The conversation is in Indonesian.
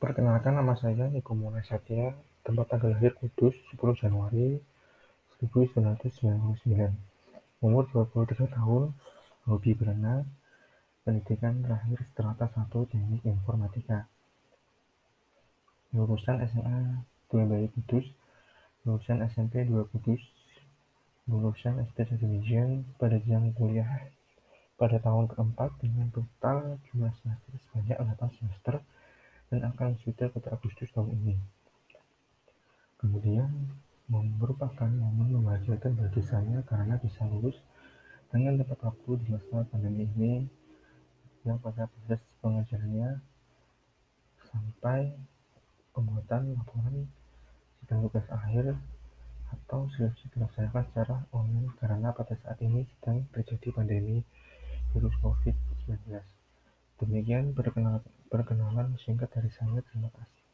Perkenalkan nama saya Niko Mona Satya, tempat tanggal lahir Kudus 10 Januari 1999, umur 23 tahun, hobi berenang, pendidikan terakhir strata 1 Teknik Informatika, lulusan SMA 2 Bayi Kudus, lulusan SMP 2 Kudus, lulusan SD 1 Division pada jenjang kuliah. Pada tahun keempat dengan total jumlah semester sebanyak 8 semester dan akan wisuda pada Agustus tahun ini. Kemudian merupakan momen membahagiakan bagi saya karena bisa lulus dengan tepat waktu di masa pandemi ini yang pada proses pengajarannya sampai pembuatan laporan sidang tugas akhir atau skripsi dilaksanakan secara online karena pada saat ini sedang terjadi pandemi virus COVID-19. Demikian perkenalan singkat dari saya. Terima kasih.